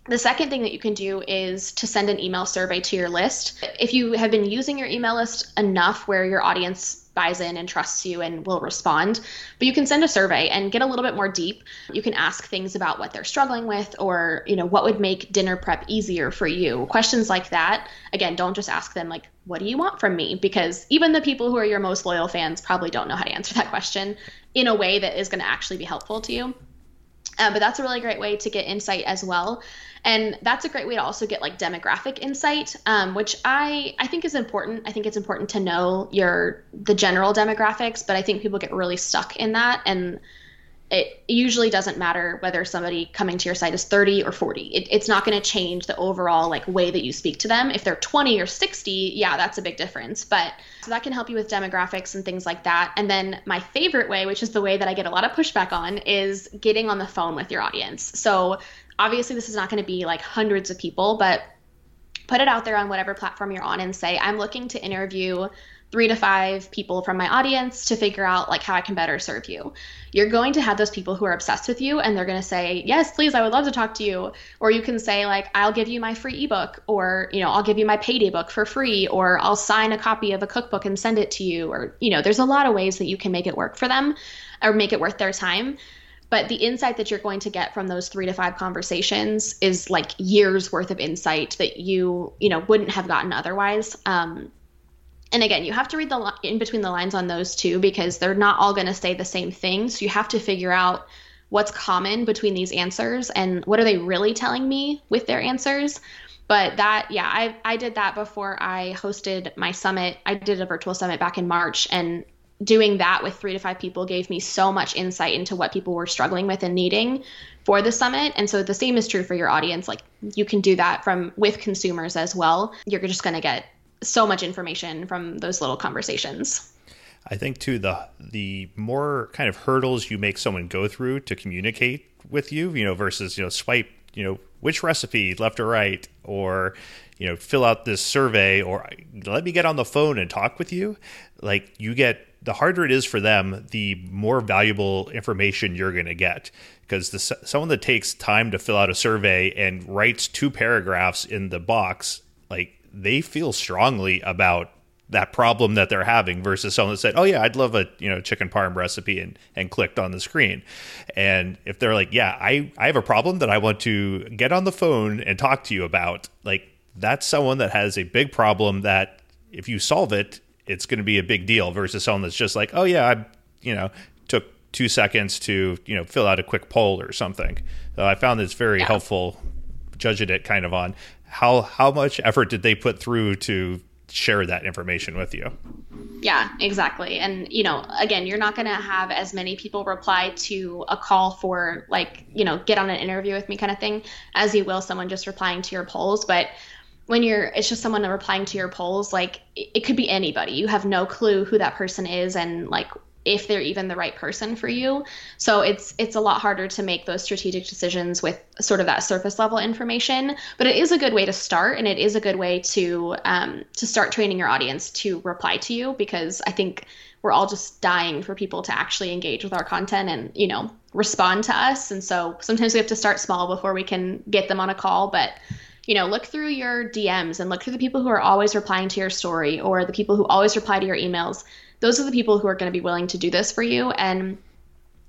The second thing that you can do is to send an email survey to your list. If you have been using your email list enough where your audience buys in and trusts you and will respond. But you can send a survey and get a little bit more deep. You can ask things about what they're struggling with or, you know, what would make dinner prep easier for you. Questions like that. Again, don't just ask them like, what do you want from me? Because even the people who are your most loyal fans probably don't know how to answer that question in a way that is going to actually be helpful to you. Uh, but that's a really great way to get insight as well. And that's a great way to also get like demographic insight um, which i i think is important. I think it's important to know your the general demographics but i think people get really stuck in that and it usually doesn't matter whether somebody coming to your site is 30 or 40 it, it's not going to change the overall like way that you speak to them. If they're 20 or 60 yeah that's a big difference. But so that can help you with demographics and things like that. And then my favorite way which is the way that i get a lot of pushback on is getting on the phone with your audience. So obviously this is not going to be like hundreds of people, but put it out there on whatever platform you're on and say, I'm looking to interview three to five people from my audience to figure out like how I can better serve you. You're going to have those people who are obsessed with you and they're going to say, "Yes, please, I would love to talk to you." Or you can say like, "I'll give you my free ebook," or, you know, "I'll give you my paid ebook for free," or "I'll sign a copy of a cookbook and send it to you." Or, you know, there's a lot of ways that you can make it work for them or make it worth their time but the insight that you're going to get from those three to five conversations is like years worth of insight that you you know wouldn't have gotten otherwise um, and again you have to read the in between the lines on those too because they're not all going to say the same thing. So you have to figure out what's common between these answers and what are they really telling me with their answers. But that yeah i i did that before i hosted my summit. I did a virtual summit back in march and doing that with three to five people gave me so much insight into what people were struggling with and needing for the summit. And so the same is true for your audience. Like you can do that from with consumers as well. You're just going to get so much information from those little conversations i think too the the more kind of hurdles you make someone go through to communicate with you you know versus you know swipe you know which recipe left or right or you know fill out this survey or let me get on the phone and talk with you like you get the harder it is for them, the more valuable information you're going to get. Because the, someone that takes time to fill out a survey and writes two paragraphs in the box, they feel strongly about that problem that they're having versus someone that said, "Oh yeah, I'd love a you know chicken parm recipe," and and clicked on the screen. And if they're like, "Yeah, I I have a problem that I want to get on the phone and talk to you about," like that's someone that has a big problem that if you solve it, it's going to be a big deal versus someone that's just like, oh yeah, I you know took two seconds to you know fill out a quick poll or something. So I found this very yeah. helpful, judging it kind of on how how much effort did they put through to share that information with you. Yeah, exactly. And you know, again, you're not going to have as many people reply to a call for like, you know, get on an interview with me kind of thing as you will someone just replying to your polls, but when you're it's just someone replying to your polls like it, it could be anybody you have no clue who that person is and like if they're even the right person for you so it's it's a lot harder to make those strategic decisions with sort of that surface level information but it is a good way to start and it is a good way to um, to start training your audience to reply to you because i think we're all just dying for people to actually engage with our content and you know respond to us and so sometimes we have to start small before we can get them on a call but you know, look through your DMs and look through the people who are always replying to your story or the people who always reply to your emails. Those are the people who are going to be willing to do this for you. And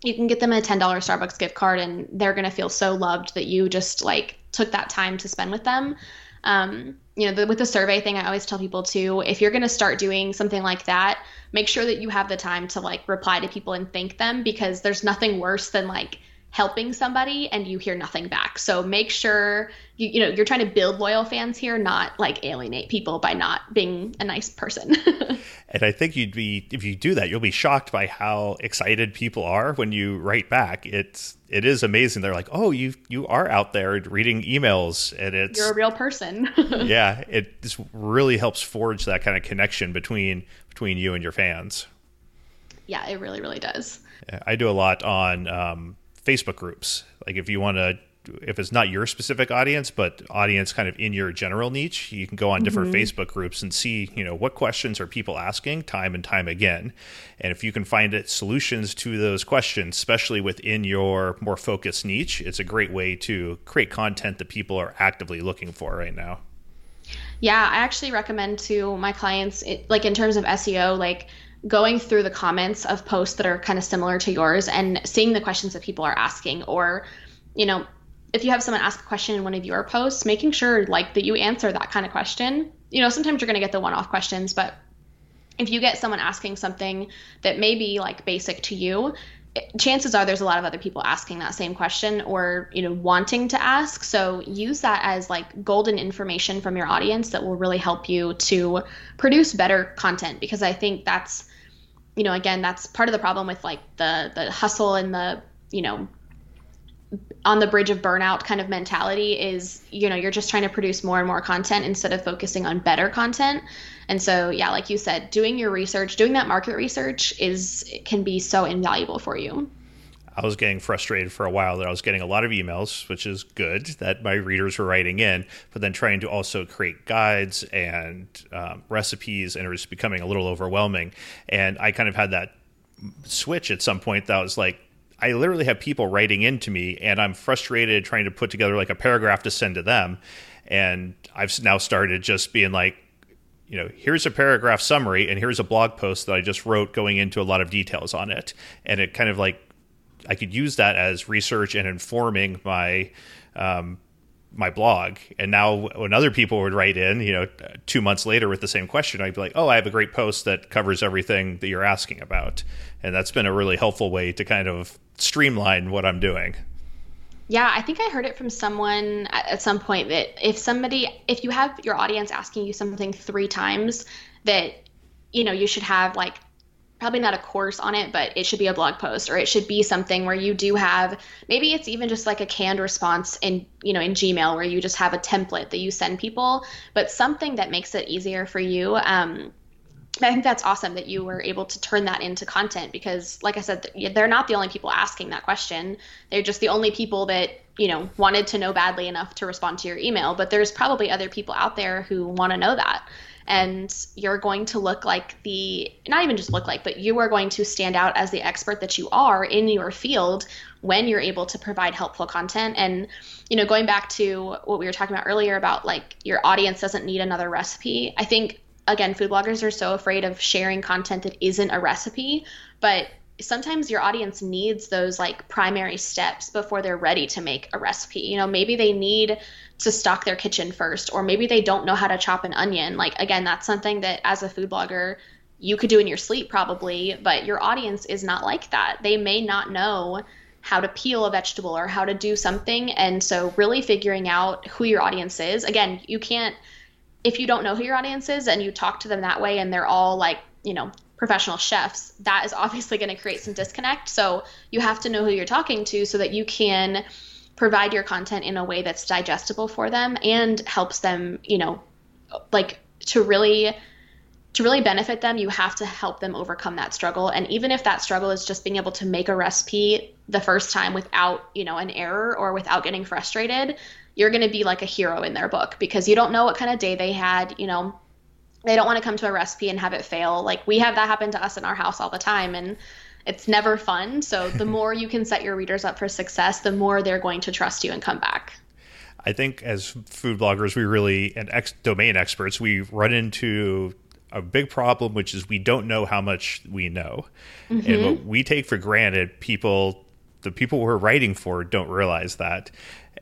you can get them a $10 Starbucks gift card and they're going to feel so loved that you just like took that time to spend with them. Um, you know, the, with the survey thing, I always tell people too, if you're going to start doing something like that, make sure that you have the time to like reply to people and thank them because there's nothing worse than like helping somebody and you hear nothing back. So make sure you you know you're trying to build loyal fans here, not like alienate people by not being a nice person. and I think you'd be if you do that, you'll be shocked by how excited people are when you write back. It's it is amazing. They're like, "Oh, you you are out there reading emails, and it's you're a real person." yeah, it just really helps forge that kind of connection between between you and your fans. Yeah, it really really does. I do a lot on um, Facebook groups. Like if you want to if it's not your specific audience, but audience kind of in your general niche, you can go on different mm-hmm. Facebook groups and see, you know, what questions are people asking time and time again. And if you can find it solutions to those questions, especially within your more focused niche, it's a great way to create content that people are actively looking for right now. Yeah, I actually recommend to my clients, it, like in terms of SEO, like going through the comments of posts that are kind of similar to yours and seeing the questions that people are asking or you know if you have someone ask a question in one of your posts making sure like that you answer that kind of question. You know sometimes you're going to get the one-off questions but if you get someone asking something that may be like basic to you chances are there's a lot of other people asking that same question or you know wanting to ask. So use that as like golden information from your audience that will really help you to produce better content because i think that's you know again that's part of the problem with like the the hustle and the you know on the bridge of burnout kind of mentality is you know you're just trying to produce more and more content instead of focusing on better content and so yeah like you said doing your research doing that market research is can be so invaluable for you I was getting frustrated for a while that I was getting a lot of emails, which is good that my readers were writing in, but then trying to also create guides and um, recipes, and it was becoming a little overwhelming. And I kind of had that switch at some point that was like, I literally have people writing into me, and I'm frustrated trying to put together like a paragraph to send to them. And I've now started just being like, you know, here's a paragraph summary, and here's a blog post that I just wrote going into a lot of details on it. And it kind of like, I could use that as research and informing my um, my blog. And now when other people would write in, you know, two months later with the same question, I'd be like, oh, I have a great post that covers everything that you're asking about. And that's been a really helpful way to kind of streamline what I'm doing. Yeah, I think I heard it from someone at some point that if somebody, if you have your audience asking you something three times, that, you know, you should have like probably not a course on it, but it should be a blog post or it should be something where you do have maybe it's even just like a canned response in you know in Gmail where you just have a template that you send people, but something that makes it easier for you. Um, I think that's awesome that you were able to turn that into content because, like I said, they're not the only people asking that question. They're just the only people that you know wanted to know badly enough to respond to your email. But there's probably other people out there who want to know that and you're going to look like the not even just look like but you are going to stand out as the expert that you are in your field when you're able to provide helpful content. And you know going back to what we were talking about earlier about like your audience doesn't need another recipe i think again food bloggers are so afraid of sharing content that isn't a recipe but sometimes your audience needs those like primary steps before they're ready to make a recipe. You know, maybe they need to stock their kitchen first, or maybe they don't know how to chop an onion. Like, again, that's something that as a food blogger, you could do in your sleep probably, but your audience is not like that. They may not know how to peel a vegetable or how to do something. And so, really figuring out who your audience is. Again, you can't, if you don't know who your audience is and you talk to them that way and they're all like, you know, professional chefs, that is obviously going to create some disconnect. So you have to know who you're talking to so that you can provide your content in a way that's digestible for them and helps them, you know, like to really to really benefit them, you have to help them overcome that struggle. And even if that struggle is just being able to make a recipe the first time without, you know, an error or without getting frustrated, you're going to be like a hero in their book because you don't know what kind of day they had, you know, they don't want to come to a recipe and have it fail. Like we have that happen to us in our house all the time and it's never fun. So the more you can set your readers up for success, the more they're going to trust you and come back. I think as food bloggers, we really and ex- domain experts, we run into a big problem, which is we don't know how much we know, mm-hmm. and what we take for granted, people, the people we're writing for, don't realize that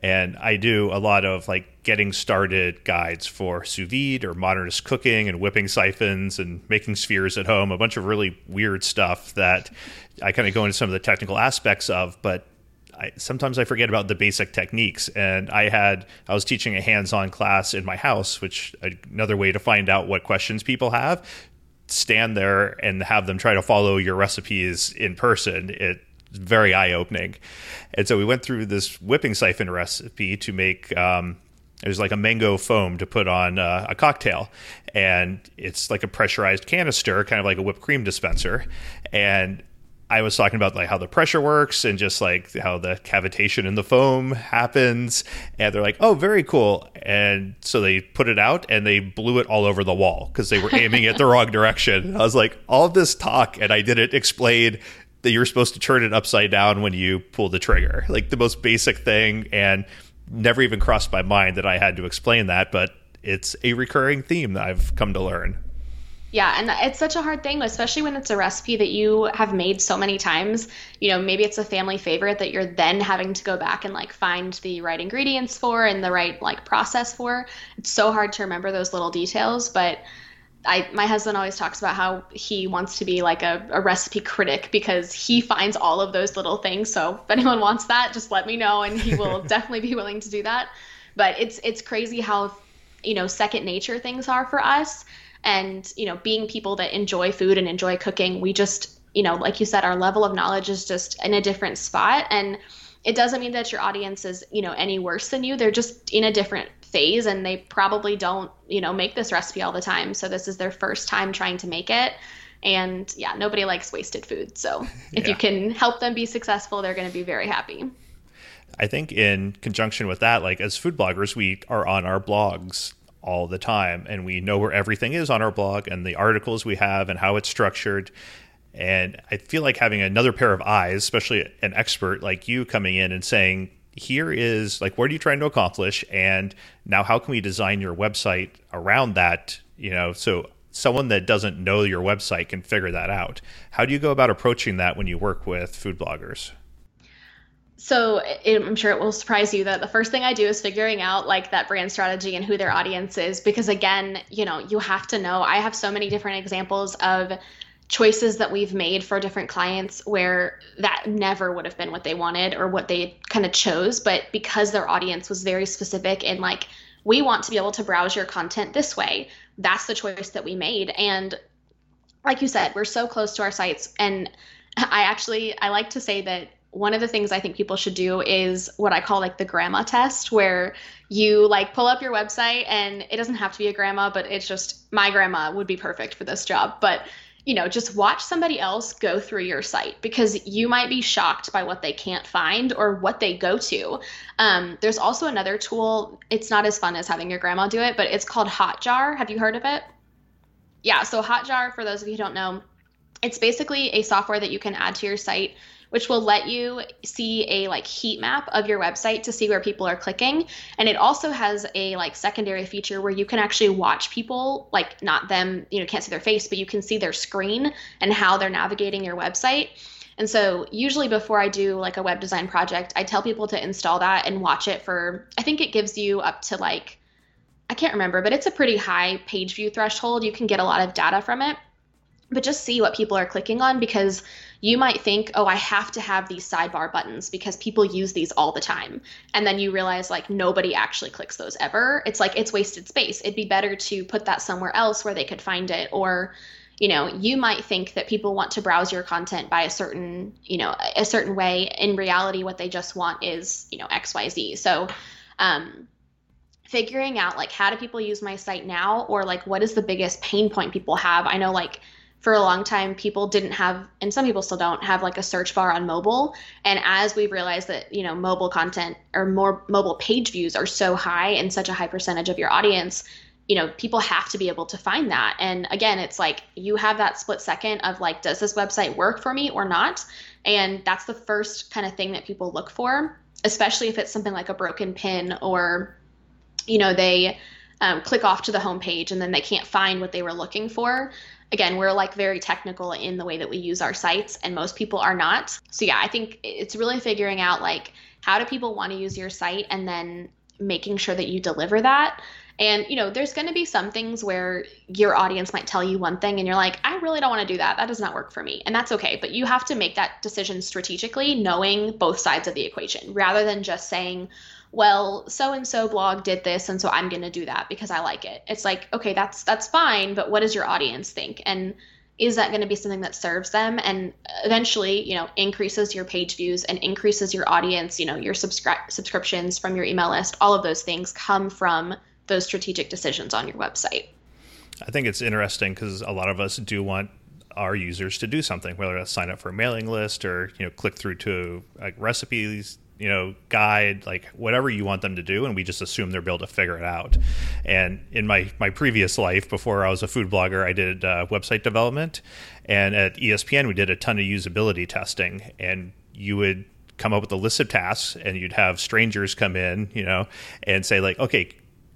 and I do a lot of like getting started guides for sous vide or modernist cooking and whipping siphons and making spheres at home, a bunch of really weird stuff that I kind of go into some of the technical aspects of, but I, sometimes I forget about the basic techniques. And I had I was teaching a hands-on class in my house, which another way to find out what questions people have. Stand there and have them try to follow your recipes in person. It very eye opening. And so we went through this whipping siphon recipe to make. Um, there's like a mango foam to put on uh, a cocktail, and it's like a pressurized canister, kind of like a whipped cream dispenser. And I was talking about like how the pressure works and just like how the cavitation in the foam happens. And they're like, oh, very cool. And so they put it out and they blew it all over the wall because they were aiming it the wrong direction. I was like, all this talk, and I didn't explain that you're supposed to turn it upside down when you pull the trigger. Like the most basic thing. And never even crossed my mind that I had to explain that. But it's a recurring theme that I've come to learn. Yeah, and it's such a hard thing, especially when it's a recipe that you have made so many times. You know, maybe it's a family favorite that you're then having to go back and like find the right ingredients for and the right like process for. It's so hard to remember those little details, but I my husband always talks about how he wants to be like a, a recipe critic because he finds all of those little things. So if anyone wants that, just let me know and he will definitely be willing to do that. But it's it's crazy how you know second nature things are for us and you know being people that enjoy food and enjoy cooking we just you know like you said our level of knowledge is just in a different spot and it doesn't mean that your audience is you know any worse than you they're just in a different phase and they probably don't you know make this recipe all the time. So this is their first time trying to make it. And yeah nobody likes wasted food. So if yeah. you can help them be successful they're going to be very happy. I think in conjunction with that like as food bloggers we are on our blogs all the time and we know where everything is on our blog and the articles we have and how it's structured. And i feel like having another pair of eyes especially an expert like you coming in and saying here is like what are you trying to accomplish? And now how can we design your website around that? You know so someone that doesn't know your website can figure that out. How do you go about approaching that when you work with food bloggers? So i'm sure it will surprise you that the first thing i do is figuring out like that brand strategy and who their audience is. Because again you know you have to know. I have so many different examples of choices that we've made for different clients where that never would have been what they wanted or what they kind of chose but because their audience was very specific and like we want to be able to browse your content this way that's the choice that we made and like you said we're so close to our sites and i actually i like to say that one of the things I think people should do is what I call like the grandma test, where you like pull up your website and it doesn't have to be a grandma, but it's just my grandma would be perfect for this job. But you know, just watch somebody else go through your site because you might be shocked by what they can't find or what they go to. Um, there's also another tool. It's not as fun as having your grandma do it, but it's called Hotjar. Have you heard of it? Yeah. So Hotjar, for those of you who don't know, it's basically a software that you can add to your site which will let you see a like heat map of your website to see where people are clicking and it also has a like secondary feature where you can actually watch people like not them you know can't see their face but you can see their screen and how they're navigating your website and so usually before I do like a web design project, I tell people to install that and watch it for I think it gives you up to like I can't remember, but it's a pretty high page view threshold. You can get a lot of data from it. But just see what people are clicking on because you might think, oh, I have to have these sidebar buttons because people use these all the time. And then you realize like nobody actually clicks those ever. It's like it's wasted space. It'd be better to put that somewhere else where they could find it or you know you might think that people want to browse your content by a certain you know a certain way in reality what they just want is you know xyz so um figuring out like how do people use my site now or like what is the biggest pain point people have i know like for a long time people didn't have and some people still don't have like a search bar on mobile. And as we've realized that you know mobile content or more mobile page views are so high and such a high percentage of your audience you know people have to be able to find that. And again it's like you have that split second of like does this website work for me or not? And that's the first kind of thing that people look for especially if it's something like a broken pin or you know they um, click off to the homepage and then they can't find what they were looking for again, we're like very technical in the way that we use our sites, and most people are not. So, yeah, I think it's really figuring out like how do people want to use your site and then making sure that you deliver that. And, you know, there's going to be some things where your audience might tell you one thing and you're like, I really don't want to do that. That does not work for me. And that's okay. But you have to make that decision strategically, knowing both sides of the equation rather than just saying, well, so and so blog did this and so I'm going to do that because I like it. It's like, okay, that's that's fine, but what does your audience think? And is that going to be something that serves them and eventually, you know, increases your page views and increases your audience, you know, your subscri- subscriptions from your email list, all of those things come from those strategic decisions on your website. I think it's interesting because a lot of us do want our users to do something, whether that's sign up for a mailing list or you know click through to like recipes you know guide like whatever you want them to do and we just assume they're able to figure it out. And in my my previous life before i was a food blogger i did uh, website development. And at espn we did a ton of usability testing. And you would come up with a list of tasks and you'd have strangers come in you know and say like okay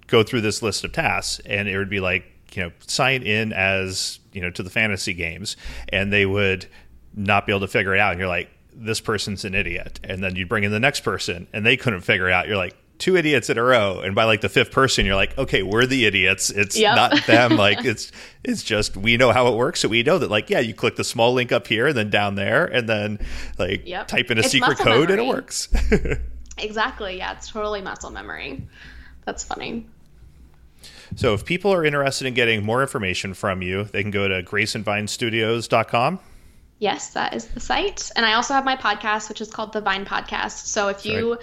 go through this list of tasks. And it would be like you know sign in as you know to the fantasy games. And they would not be able to figure it out. And you're like this person's an idiot. And then you bring in the next person and they couldn't figure it out. You're like, two idiots in a row. And by like the fifth person, you're like, okay, we're the idiots. It's yep. not them. like it's it's just we know how it works. So we know that like, yeah, you click the small link up here and then down there and then like yep. type in a it's secret code memory. and it works. exactly. Yeah, it's totally muscle memory. That's funny. So if people are interested in getting more information from you, they can go to graceandvinestudios.com. Yes, that is the site. And I also have my podcast, which is called the Vine Podcast. So if you right.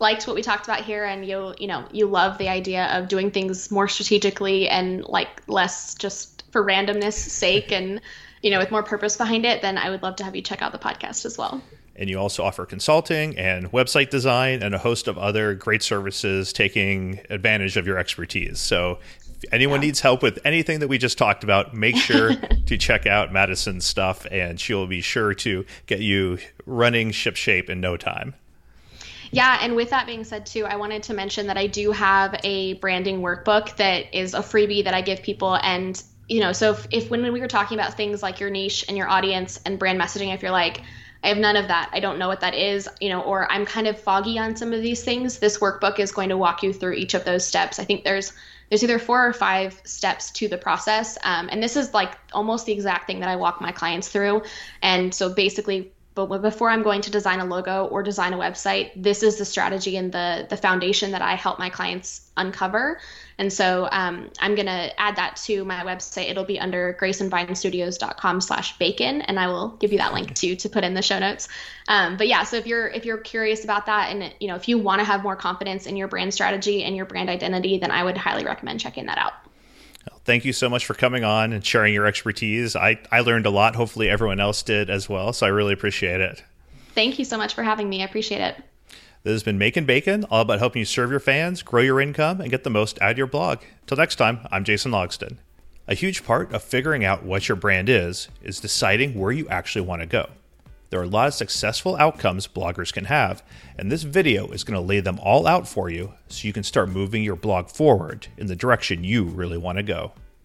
liked what we talked about here and you you know you love the idea of doing things more strategically and like less just for randomness sake and you know with more purpose behind it, then I would love to have you check out the podcast as well. And you also offer consulting and website design and a host of other great services taking advantage of your expertise. So if anyone yeah. needs help with anything that we just talked about, make sure to check out Madison's stuff, and she will be sure to get you running shipshape in no time. Yeah, and with that being said, too, I wanted to mention that I do have a branding workbook that is a freebie that I give people. And, you know, so if, if when we were talking about things like your niche and your audience and brand messaging, if you're like, I have none of that. I don't know what that is, you know, or I'm kind of foggy on some of these things. This workbook is going to walk you through each of those steps. I think there's there's either four or five steps to the process. Um, and this is like almost the exact thing that I walk my clients through. And so basically, but before I'm going to design a logo or design a website, this is the strategy and the the foundation that I help my clients uncover. And so um, I'm going to add that to my website. It'll be under graceandvinestudios.com slash bacon. And I will give you that link too to put in the show notes. Um, but yeah, so if you're, if you're curious about that and, you know, if you want to have more confidence in your brand strategy and your brand identity, then I would highly recommend checking that out. Thank you so much for coming on and sharing your expertise. I, I learned a lot. Hopefully, everyone else did as well. So I really appreciate it. Thank you so much for having me. I appreciate it. This has been Making Bacon, all about helping you serve your fans, grow your income, and get the most out of your blog. Till next time, I'm Jason Logsdon. A huge part of figuring out what your brand is is deciding where you actually want to go. There are a lot of successful outcomes bloggers can have, and this video is going to lay them all out for you so you can start moving your blog forward in the direction you really want to go.